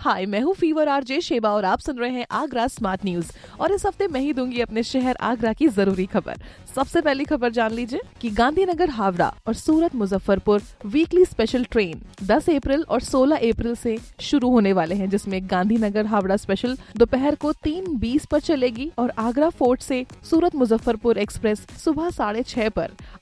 हाय मैं हूँ fever RJ Sheba और आप सुन रहे हैं आगरा स्मार्ट न्यूज़ और इस हफ़्ते मैं ही दूँगी अपने शहर आगरा की ज़रूरी खबर। सबसे पहली खबर जान लीजिए कि गांधीनगर हावड़ा और Surat Muzaffarpur weekly special train 10 अप्रैल और 16 अप्रैल से शुरू होने वाले हैं, जिसमें गांधीनगर हावड़ा स्पेशल दोपहर को तीन बीस चलेगी और आगरा फोर्ट से सूरत मुजफ्फरपुर एक्सप्रेस सुबह साढ़े छह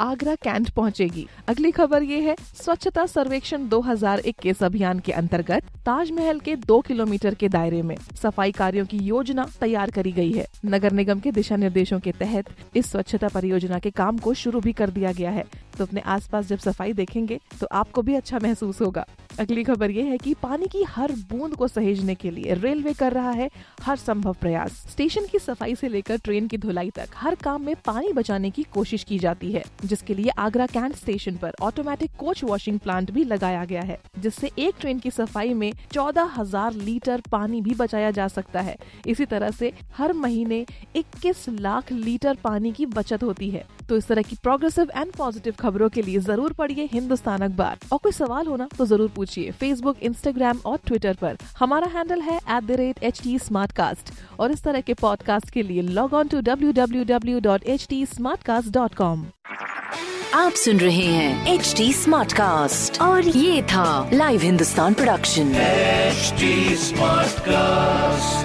आगरा कैंट पहुंचेगी। अगली खबर ये है, स्वच्छता सर्वेक्षण 2021 अभियान के अंतर्गत ताजमहल के दो किलोमीटर के दायरे में सफ़ाई कार्यो की योजना तैयार करी गई है। नगर निगम के दिशा निर्देशों के तहत इस स्वच्छता परियोजना के काम को शुरू भी कर दिया गया है। तो अपने आसपास जब सफ़ाई देखेंगे तो आपको भी अच्छा महसूस होगा। अगली खबर ये है कि पानी की हर बूंद को सहेजने के लिए रेलवे कर रहा है हर संभव प्रयास। स्टेशन की सफ़ाई से लेकर ट्रेन की धुलाई तक हर काम में पानी बचाने की कोशिश की जाती है, जिसके लिए आगरा कैंट स्टेशन पर ऑटोमेटिक कोच वॉशिंग प्लांट भी लगाया गया है, जिससे एक ट्रेन की सफ़ाई में चौदह हज़ार लीटर पानी भी बचाया जा सकता है। इसी तरह से हर महीने 21 लाख लीटर पानी की बचत होती है। तो इस तरह की प्रोग्रेसिव एंड पॉजिटिव खबरों के लिए ज़रूर पढ़िए हिंदुस्तान अखबार। और कोई सवाल होना तो ज़रूर पूछिए फेसबुक इंस्टाग्राम और ट्विटर पर। हमारा हैंडल है at the rate H T और इस तरह के पॉडकास्ट के लिए log on to W W W dot H T Smartcast dot com आप सुन रहे हैं एच डी स्मार्ट कास्ट और ये था live Hindustan production HD Smartcast.